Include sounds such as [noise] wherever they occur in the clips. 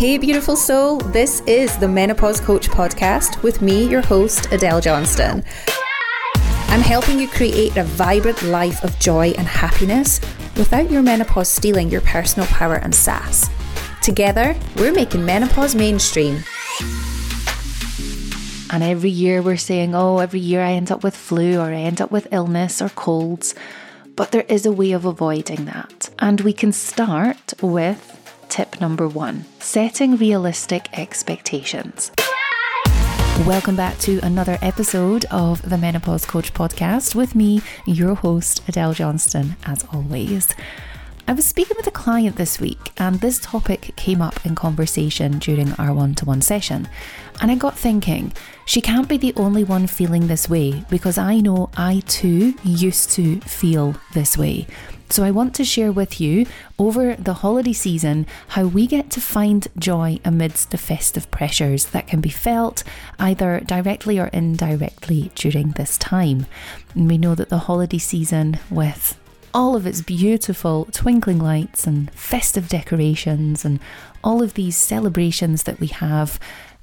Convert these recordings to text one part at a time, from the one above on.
Hey, beautiful soul. This is the Menopause Coach podcast with me, your host, Adele Johnston. I'm helping you create a vibrant life of joy and happiness without your menopause stealing your personal power and sass. Together, we're making menopause mainstream. And every year we're saying, oh, every year I end up with flu or I end up with illness or colds. But there is a way of avoiding that. And we can start with tip number one setting realistic expectations. Welcome back to another episode of the Menopause Coach podcast with me, your host, Adele Johnston, as always. I was speaking with a client this week, and this topic came up in conversation during our one to one session. And I got thinking, she can't be the only one feeling this way because I know I too used to feel this way. So I want to share with you over the holiday season how we get to find joy amidst the festive pressures that can be felt either directly or indirectly during this time. And we know that the holiday season, with all of its beautiful twinkling lights and festive decorations and all of these celebrations that we have.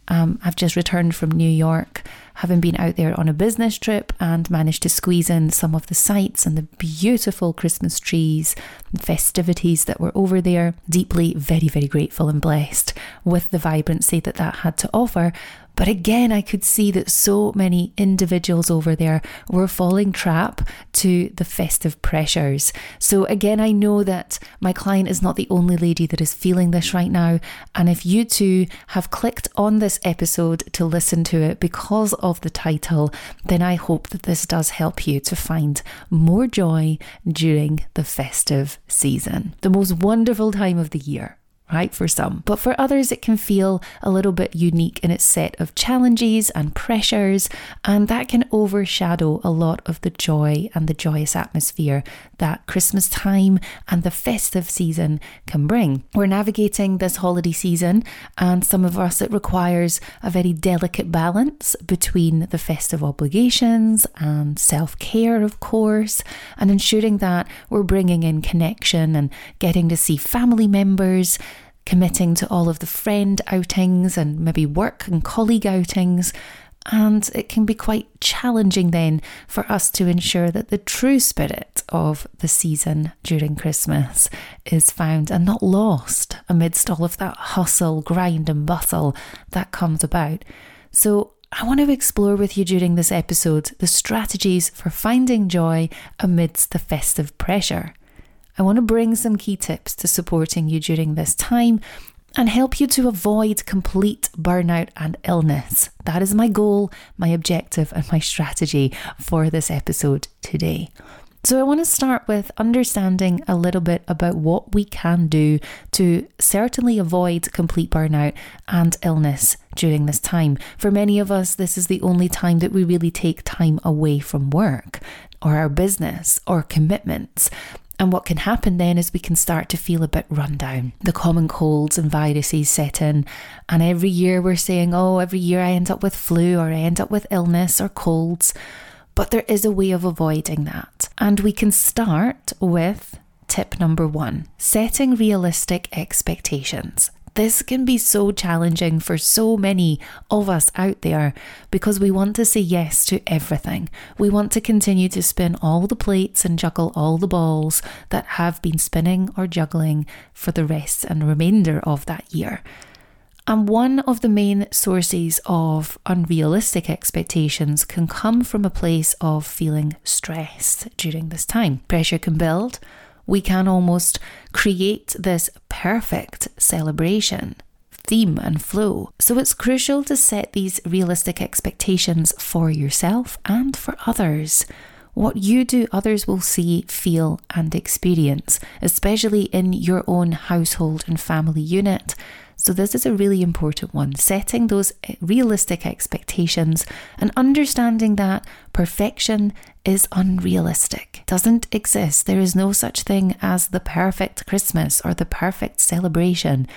Um, I've just returned from New York, having been out there on a business trip and managed to squeeze in some of the sights and the beautiful Christmas trees and festivities that were over there. Deeply, very, very grateful and blessed with the vibrancy that that had to offer. But again, I could see that so many individuals over there were falling trap to the festive pressures. So again, I know that my client is not the only lady that is feeling this right now. And if you too have clicked on this episode to listen to it because of the title, then I hope that this does help you to find more joy during the festive season. The most wonderful time of the year right, for some. But for others, it can feel a little bit unique in its set of challenges and pressures, and that can overshadow a lot of the joy and the joyous atmosphere that Christmas time and the festive season can bring. We're navigating this holiday season, and some of us, it requires a very delicate balance between the festive obligations and self care, of course, and ensuring that we're bringing in connection and getting to see family members committing to all of the friend outings and maybe work and colleague outings. And it can be quite challenging then for us to ensure that the true spirit of the season during Christmas is found and not lost amidst all of that hustle, grind, and bustle that comes about. So, I want to explore with you during this episode the strategies for finding joy amidst the festive pressure. I want to bring some key tips to supporting you during this time and help you to avoid complete burnout and illness. That is my goal, my objective, and my strategy for this episode today. So, I want to start with understanding a little bit about what we can do to certainly avoid complete burnout and illness during this time. For many of us, this is the only time that we really take time away from work or our business or commitments. And what can happen then is we can start to feel a bit run down. The common colds and viruses set in. And every year we're saying, oh, every year I end up with flu or I end up with illness or colds. But there is a way of avoiding that. And we can start with tip number one setting realistic expectations. This can be so challenging for so many of us out there because we want to say yes to everything. We want to continue to spin all the plates and juggle all the balls that have been spinning or juggling for the rest and remainder of that year. And one of the main sources of unrealistic expectations can come from a place of feeling stressed during this time. Pressure can build we can almost create this perfect celebration theme and flow. So it's crucial to set these realistic expectations for yourself and for others. What you do, others will see, feel, and experience, especially in your own household and family unit. So, this is a really important one setting those eh, realistic expectations and understanding that perfection is unrealistic, doesn't exist. There is no such thing as the perfect Christmas or the perfect celebration.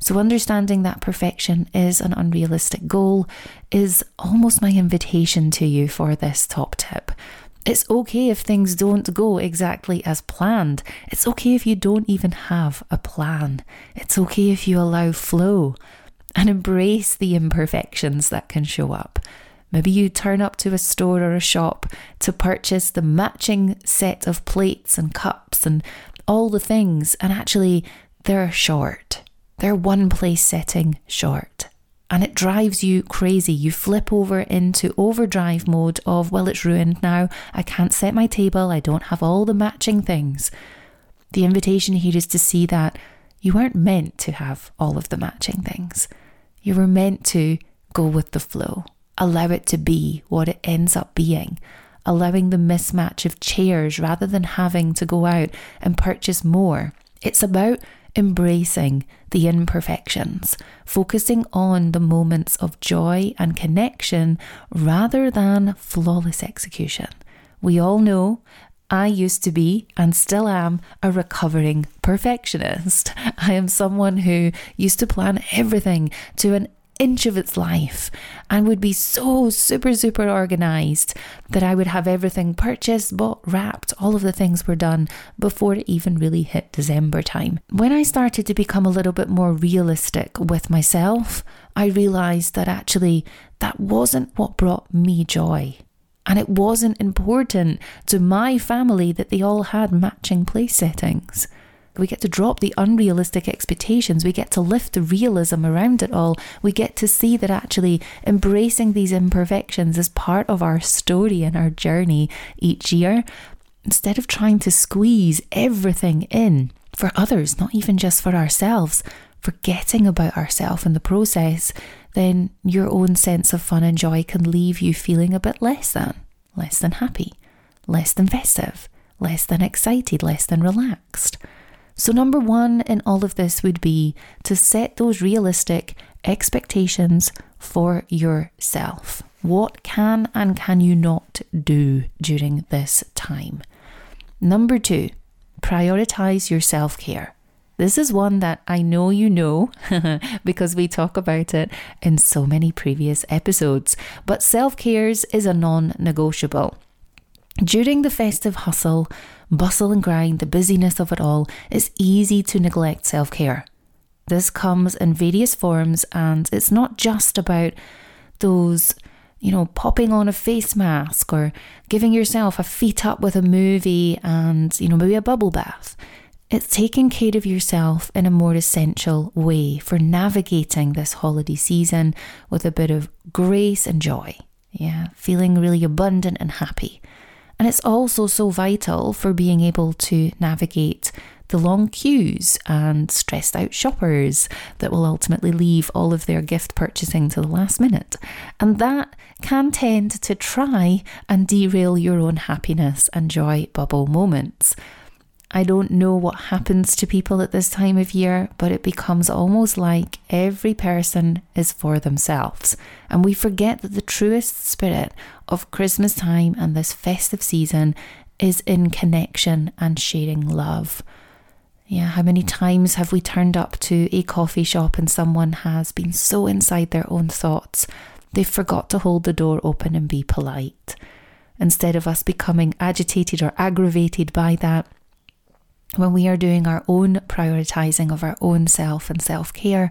So, understanding that perfection is an unrealistic goal is almost my invitation to you for this top tip. It's okay if things don't go exactly as planned. It's okay if you don't even have a plan. It's okay if you allow flow and embrace the imperfections that can show up. Maybe you turn up to a store or a shop to purchase the matching set of plates and cups and all the things, and actually they're short. They're one place setting short. And it drives you crazy. You flip over into overdrive mode of, well, it's ruined now. I can't set my table. I don't have all the matching things. The invitation here is to see that you weren't meant to have all of the matching things. You were meant to go with the flow, allow it to be what it ends up being, allowing the mismatch of chairs rather than having to go out and purchase more. It's about embracing the imperfections, focusing on the moments of joy and connection rather than flawless execution. We all know I used to be and still am a recovering perfectionist. [laughs] I am someone who used to plan everything to an inch of its life and would be so super, super organized that I would have everything purchased, bought, wrapped, all of the things were done before it even really hit December time. When I started to become a little bit more realistic with myself, I realized that actually that wasn't what brought me joy. And it wasn't important to my family that they all had matching place settings. We get to drop the unrealistic expectations. We get to lift the realism around it all. We get to see that actually embracing these imperfections is part of our story and our journey each year. Instead of trying to squeeze everything in for others, not even just for ourselves, forgetting about ourselves in the process, then your own sense of fun and joy can leave you feeling a bit less than, less than happy, less than festive, less than excited, less than relaxed. So, number one in all of this would be to set those realistic expectations for yourself. What can and can you not do during this time? Number two, prioritize your self care. This is one that I know you know [laughs] because we talk about it in so many previous episodes. But self cares is a non negotiable. During the festive hustle, bustle and grind, the busyness of it all, it's easy to neglect self care. This comes in various forms, and it's not just about those, you know, popping on a face mask or giving yourself a feet up with a movie and, you know, maybe a bubble bath. It's taking care of yourself in a more essential way for navigating this holiday season with a bit of grace and joy. Yeah, feeling really abundant and happy. And it's also so vital for being able to navigate the long queues and stressed out shoppers that will ultimately leave all of their gift purchasing to the last minute. And that can tend to try and derail your own happiness and joy bubble moments. I don't know what happens to people at this time of year, but it becomes almost like every person is for themselves. And we forget that the truest spirit of Christmas time and this festive season is in connection and sharing love. Yeah, how many times have we turned up to a coffee shop and someone has been so inside their own thoughts, they forgot to hold the door open and be polite. Instead of us becoming agitated or aggravated by that, when we are doing our own prioritizing of our own self and self care,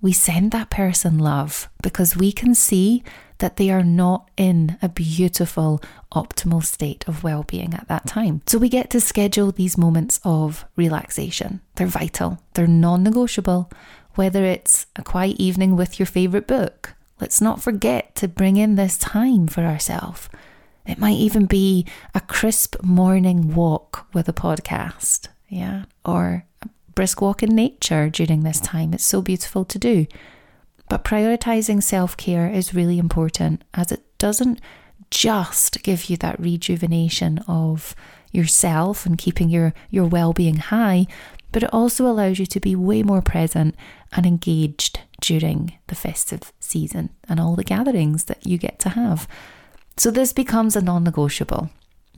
we send that person love because we can see that they are not in a beautiful, optimal state of well being at that time. So we get to schedule these moments of relaxation. They're vital, they're non negotiable. Whether it's a quiet evening with your favourite book, let's not forget to bring in this time for ourselves. It might even be a crisp morning walk with a podcast yeah, or a brisk walk in nature during this time. It's so beautiful to do. But prioritizing self care is really important as it doesn't just give you that rejuvenation of yourself and keeping your, your well being high, but it also allows you to be way more present and engaged during the festive season and all the gatherings that you get to have. So, this becomes a non negotiable.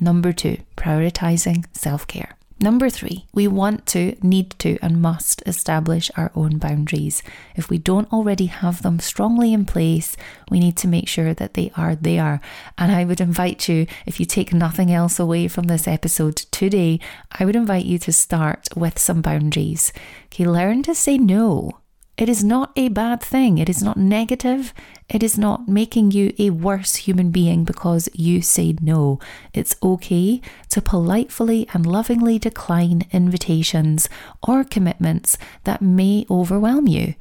Number two, prioritizing self care. Number three, we want to, need to, and must establish our own boundaries. If we don't already have them strongly in place, we need to make sure that they are there. And I would invite you, if you take nothing else away from this episode today, I would invite you to start with some boundaries. Okay, learn to say no. It is not a bad thing. It is not negative. It is not making you a worse human being because you say no. It's okay to politely and lovingly decline invitations or commitments that may overwhelm you.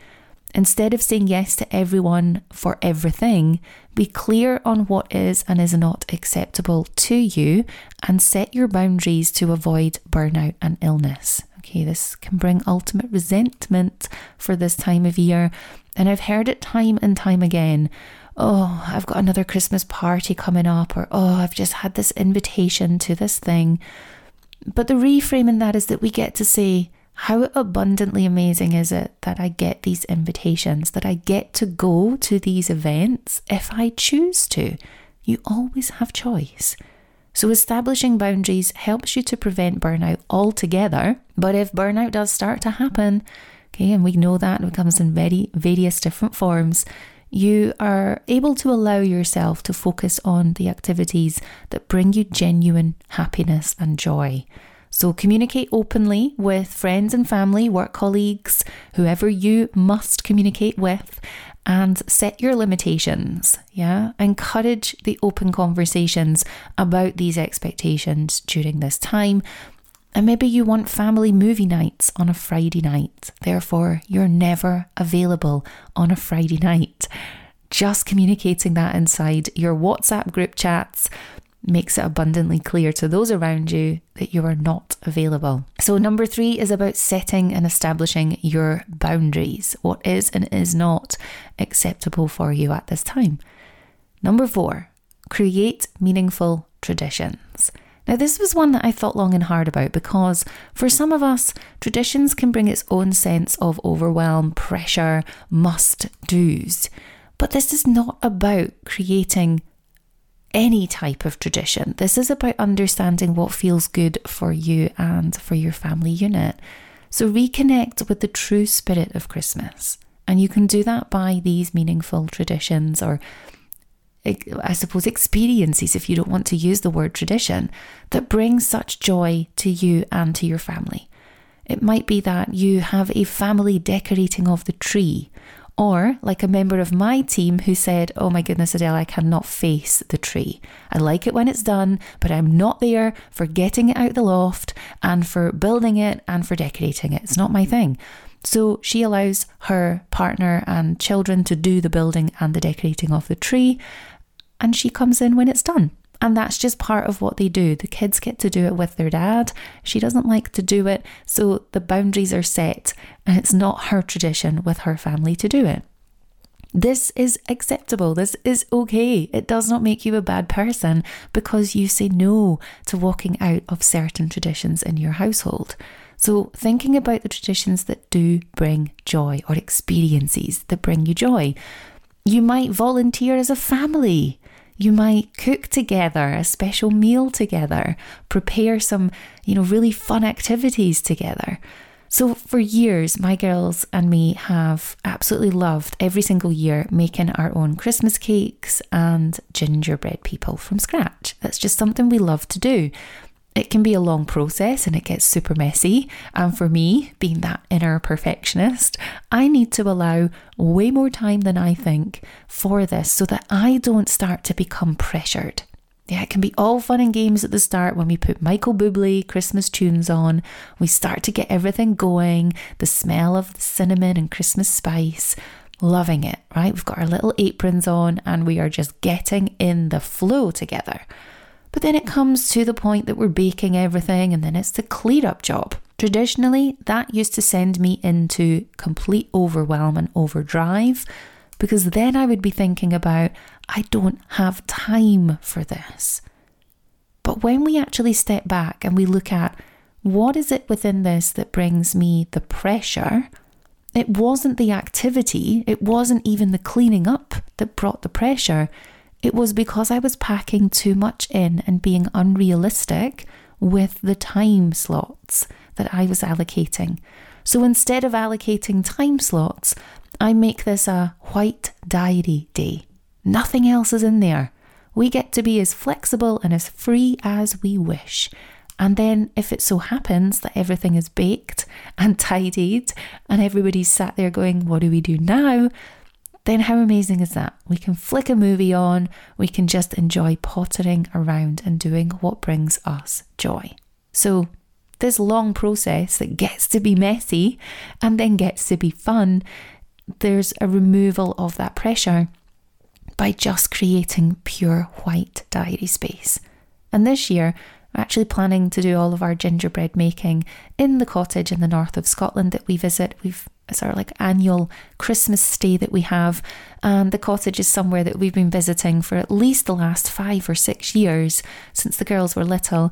Instead of saying yes to everyone for everything, be clear on what is and is not acceptable to you and set your boundaries to avoid burnout and illness. Okay, this can bring ultimate resentment for this time of year. And I've heard it time and time again. Oh, I've got another Christmas party coming up, or oh, I've just had this invitation to this thing. But the reframe in that is that we get to say, how abundantly amazing is it that I get these invitations, that I get to go to these events if I choose to? You always have choice. So, establishing boundaries helps you to prevent burnout altogether. But if burnout does start to happen, okay, and we know that it comes in very various different forms, you are able to allow yourself to focus on the activities that bring you genuine happiness and joy. So communicate openly with friends and family, work colleagues, whoever you must communicate with, and set your limitations. Yeah. Encourage the open conversations about these expectations during this time. And maybe you want family movie nights on a Friday night. Therefore, you're never available on a Friday [laughs] night. Just communicating that inside your WhatsApp group chats makes it abundantly clear to those around you that you are not available. So, number three is about setting and establishing your boundaries. What is and is not acceptable for you at this time? Number four, create meaningful traditions. Now, this was one that I thought long and hard about because for some of us, traditions can bring its own sense of overwhelm, pressure, must do's. But this is not about creating any type of tradition. This is about understanding what feels good for you and for your family unit. So reconnect with the true spirit of Christmas. And you can do that by these meaningful traditions or I suppose, experiences, if you don't want to use the word tradition, that bring such joy to you and to your family. It might be that you have a family decorating of the tree, or like a member of my team who said, Oh my goodness, Adele, I cannot face the tree. I like it when it's done, but I'm not there for getting it out the loft and for building it and for decorating it. It's not my thing. So she allows her partner and children to do the building and the decorating of the tree, and she comes in when it's done. And that's just part of what they do. The kids get to do it with their dad. She doesn't like to do it, so the boundaries are set, and it's not her tradition with her family to do it. This is acceptable. This is okay. It does not make you a bad person because you say no to walking out of certain traditions in your household. So, thinking about the traditions that do bring joy or experiences that bring you joy. You might volunteer as a family you might cook together, a special meal together, prepare some, you know, really fun activities together. So, for years, my girls and me have absolutely loved every single year making our own Christmas cakes and gingerbread people from scratch. That's just something we love to do. It can be a long process and it gets super messy. And for me, being that inner perfectionist, I need to allow way more time than I think for this so that I don't start to become pressured. Yeah, it can be all fun and games at the start when we put Michael Bublé Christmas tunes on. We start to get everything going, the smell of the cinnamon and Christmas spice. Loving it, right? We've got our little aprons on and we are just getting in the flow together. But then it comes to the point that we're baking everything and then it's the clear up job. Traditionally, that used to send me into complete overwhelm and overdrive because then I would be thinking about, I don't have time for this. But when we actually step back and we look at what is it within this that brings me the pressure, it wasn't the activity, it wasn't even the cleaning up that brought the pressure. It was because I was packing too much in and being unrealistic with the time slots that I was allocating. So instead of allocating time slots, I make this a white diary day. Nothing else is in there. We get to be as flexible and as free as we wish. And then, if it so happens that everything is baked and [laughs] tidied and everybody's sat there going, What do we do now? Then how amazing is that? We can flick a movie on, we can just enjoy pottering around and doing what brings us joy. So, this long process that gets to be messy and then gets to be fun, there's a removal of that pressure by just creating pure white diary space. And this year, we're actually planning to do all of our gingerbread making in the cottage in the north of Scotland that we visit. We've it's our like annual Christmas stay that we have, and the cottage is somewhere that we've been visiting for at least the last five or six years since the girls were little.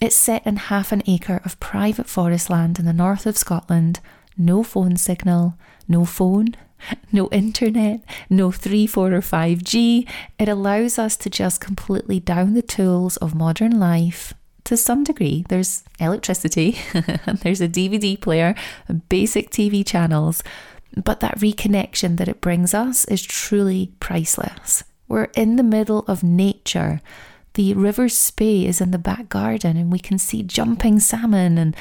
It's set in half an acre of private forest land in the north of Scotland. No phone signal, no phone, [laughs] no internet, no 3, 4, or 5G. It allows us to just completely down the tools of modern life. To some degree, there's electricity, [laughs] there's a DVD player, basic TV channels, but that reconnection that it brings us is truly priceless. We're in the middle of nature. The River Spey is in the back garden, and we can see jumping salmon and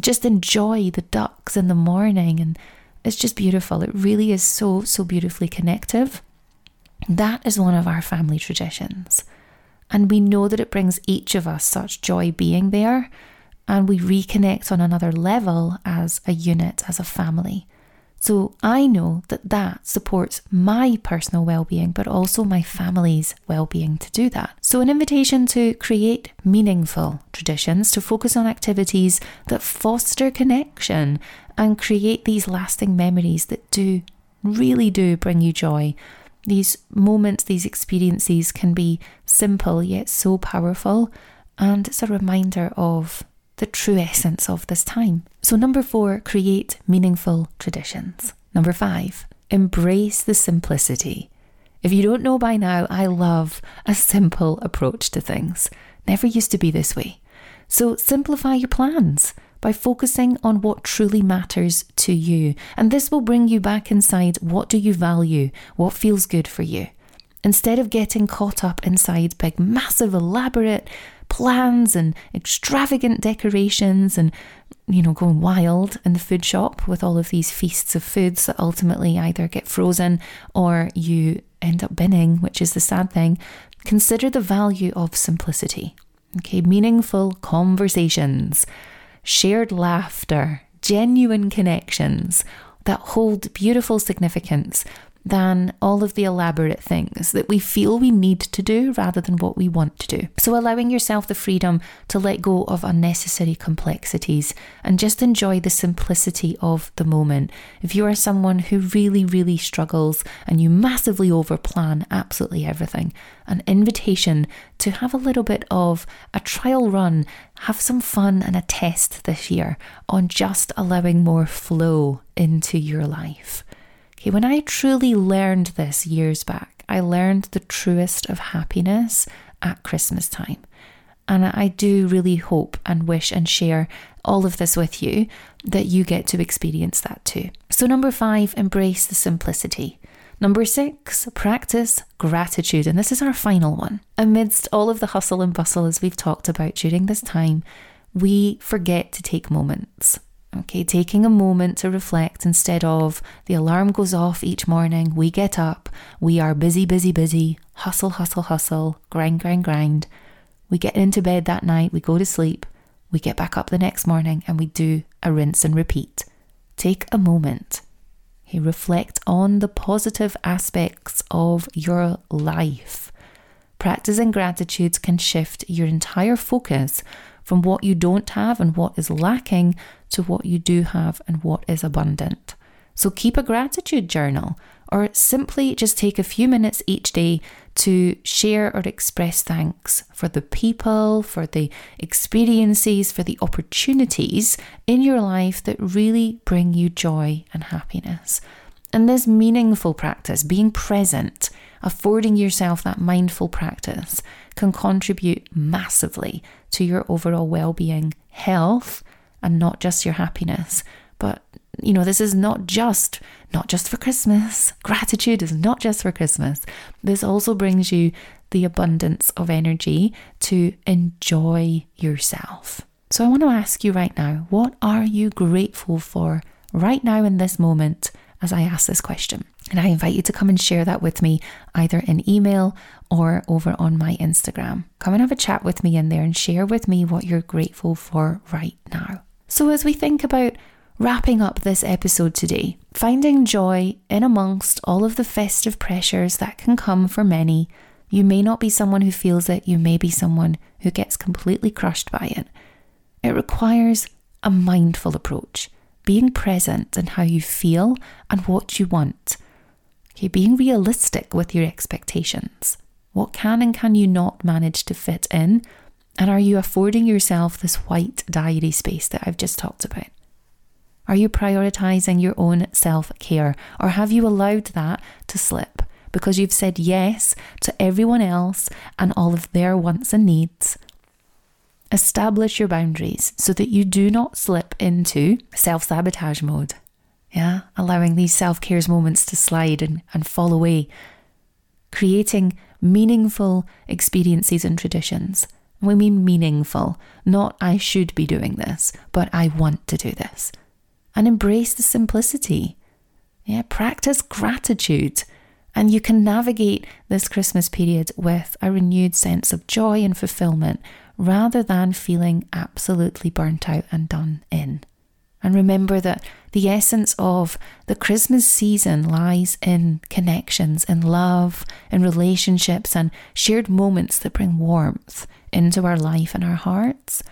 just enjoy the ducks in the morning and it's just beautiful. It really is so, so beautifully connective. That is one of our family traditions. And we know that it brings each of us such joy being there. And we reconnect on another level as a unit, as a family. So I know that that supports my personal well-being, but also my family's well-being to do that. So an invitation to create meaningful traditions, to focus on activities that foster connection and create these lasting memories that do really do bring you joy. These moments, these experiences can be simple yet so powerful, and it's a reminder of the true essence of this time. So, number four, create meaningful traditions. Number five, embrace the simplicity. If you don't know by now, I love a simple approach to things. Never used to be this way. So, simplify your plans by focusing on what truly matters to you. And this will bring you back inside what do you value? What feels good for you? Instead of getting caught up inside big, massive, elaborate plans and extravagant decorations and, you know, going wild in the food shop with all of these feasts of foods that ultimately either get frozen or you end up binning, which is the sad thing, consider the value of simplicity. Okay, meaningful conversations, shared laughter, genuine connections that hold beautiful significance than all of the elaborate things that we feel we need to do rather than what we want to do. So, allowing yourself the freedom to let go of unnecessary complexities and just enjoy the simplicity of the moment. If you are someone who really, really struggles and you massively overplan absolutely everything, an invitation to have a little bit of a trial run, have some fun and a test this year on just allowing more flow into your life. Okay, when I truly learned this years back, I learned the truest of happiness at Christmas time. And I do really hope and wish and share all of this with you that you get to experience that too. So, number five, embrace the simplicity. Number six, practice gratitude. And this is our final one. Amidst all of the hustle and bustle, as we've talked about during this time, we forget to take moments. Okay, taking a moment to reflect instead of the alarm goes off each morning, we get up, we are busy, busy, busy, hustle, hustle, hustle, grind, grind, grind. We get into bed that night, we go to sleep, we get back up the next morning, and we do a rinse and repeat. Take a moment. Okay, reflect on the positive aspects of your life. Practicing gratitude can shift your entire focus from what you don't have and what is lacking to what you do have and what is abundant. So keep a gratitude journal or simply just take a few minutes each day to share or express thanks for the people, for the experiences, for the opportunities in your life that really bring you joy and happiness. And this meaningful practice, being present, affording yourself that mindful practice can contribute massively to your overall well being, health, and not just your happiness. But you know, this is not just not just for Christmas. [laughs] Gratitude is not just for Christmas. This also brings you the abundance of energy to enjoy yourself. So I want to ask you right now, what are you grateful for right now in this moment as I ask this question? And I invite you to come and share that with me either in email or over on my Instagram. Come and have a chat with me in there and share with me what you're grateful for right now. So, as we think about wrapping up this episode today, finding joy in amongst all of the festive pressures that can come for many. You may not be someone who feels it, you may be someone who gets completely crushed by it. It requires a mindful approach, being present in how you feel and what you want. Okay, being realistic with your expectations. What can and can you not manage to fit in? And are you affording yourself this white diary space that I've just talked about? Are you prioritizing your own self care or have you allowed that to slip because you've said yes to everyone else and all of their wants and needs? Establish your boundaries so that you do not slip into self sabotage mode. Yeah, allowing these self care moments to slide and, and fall away. Creating meaningful experiences and traditions. We mean meaningful, not I should be doing this, but I want to do this and embrace the simplicity. Yeah, practice gratitude. And you can navigate this Christmas period with a renewed sense of joy and fulfillment rather than feeling absolutely burnt out and done in. And remember that the essence of the Christmas season lies in connections, in love, in relationships, and shared moments that bring warmth into our life and our hearts.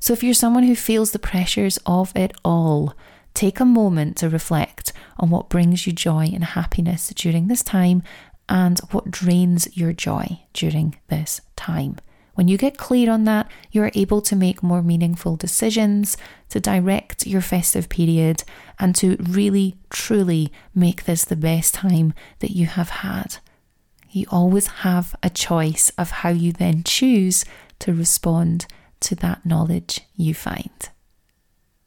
So if you're someone who feels the pressures of it all, Take a moment to reflect on what brings you joy and happiness during this time and what drains your joy during this time. When you get clear on that, you're able to make more meaningful decisions, to direct your festive period, and to really, truly make this the best time that you have had. You always have a choice of how you then choose to respond to that knowledge you find.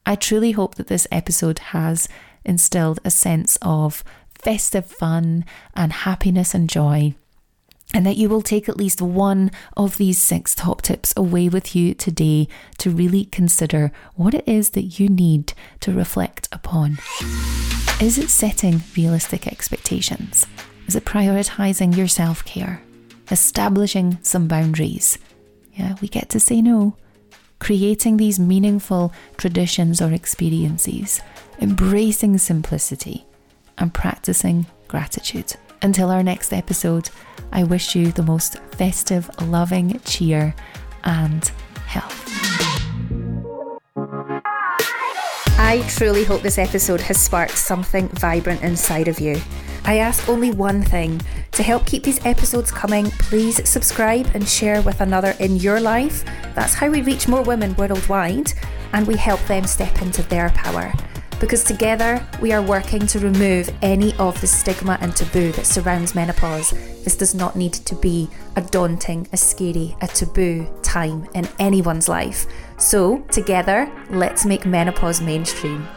I truly hope that this episode has instilled a sense of festive fun and happiness and joy. And that you will take at least one of these six top tips away with you today to really consider what it is that you need to reflect upon. Is it setting realistic expectations? Is it prioritizing your self care? Establishing some boundaries? Yeah, we get to say no creating these meaningful traditions or experiences, embracing simplicity, and practicing gratitude. Until our next episode, I wish you the most festive, loving cheer and health. I truly hope this episode has sparked something vibrant inside of you. I ask only one thing to help keep these episodes coming, please subscribe and share with another in your life. That's how we reach more women worldwide and we help them step into their power. Because together we are working to remove any of the stigma and taboo that surrounds menopause. This does not need to be a daunting, a scary, a taboo time in anyone's life. So, together, let's make menopause mainstream.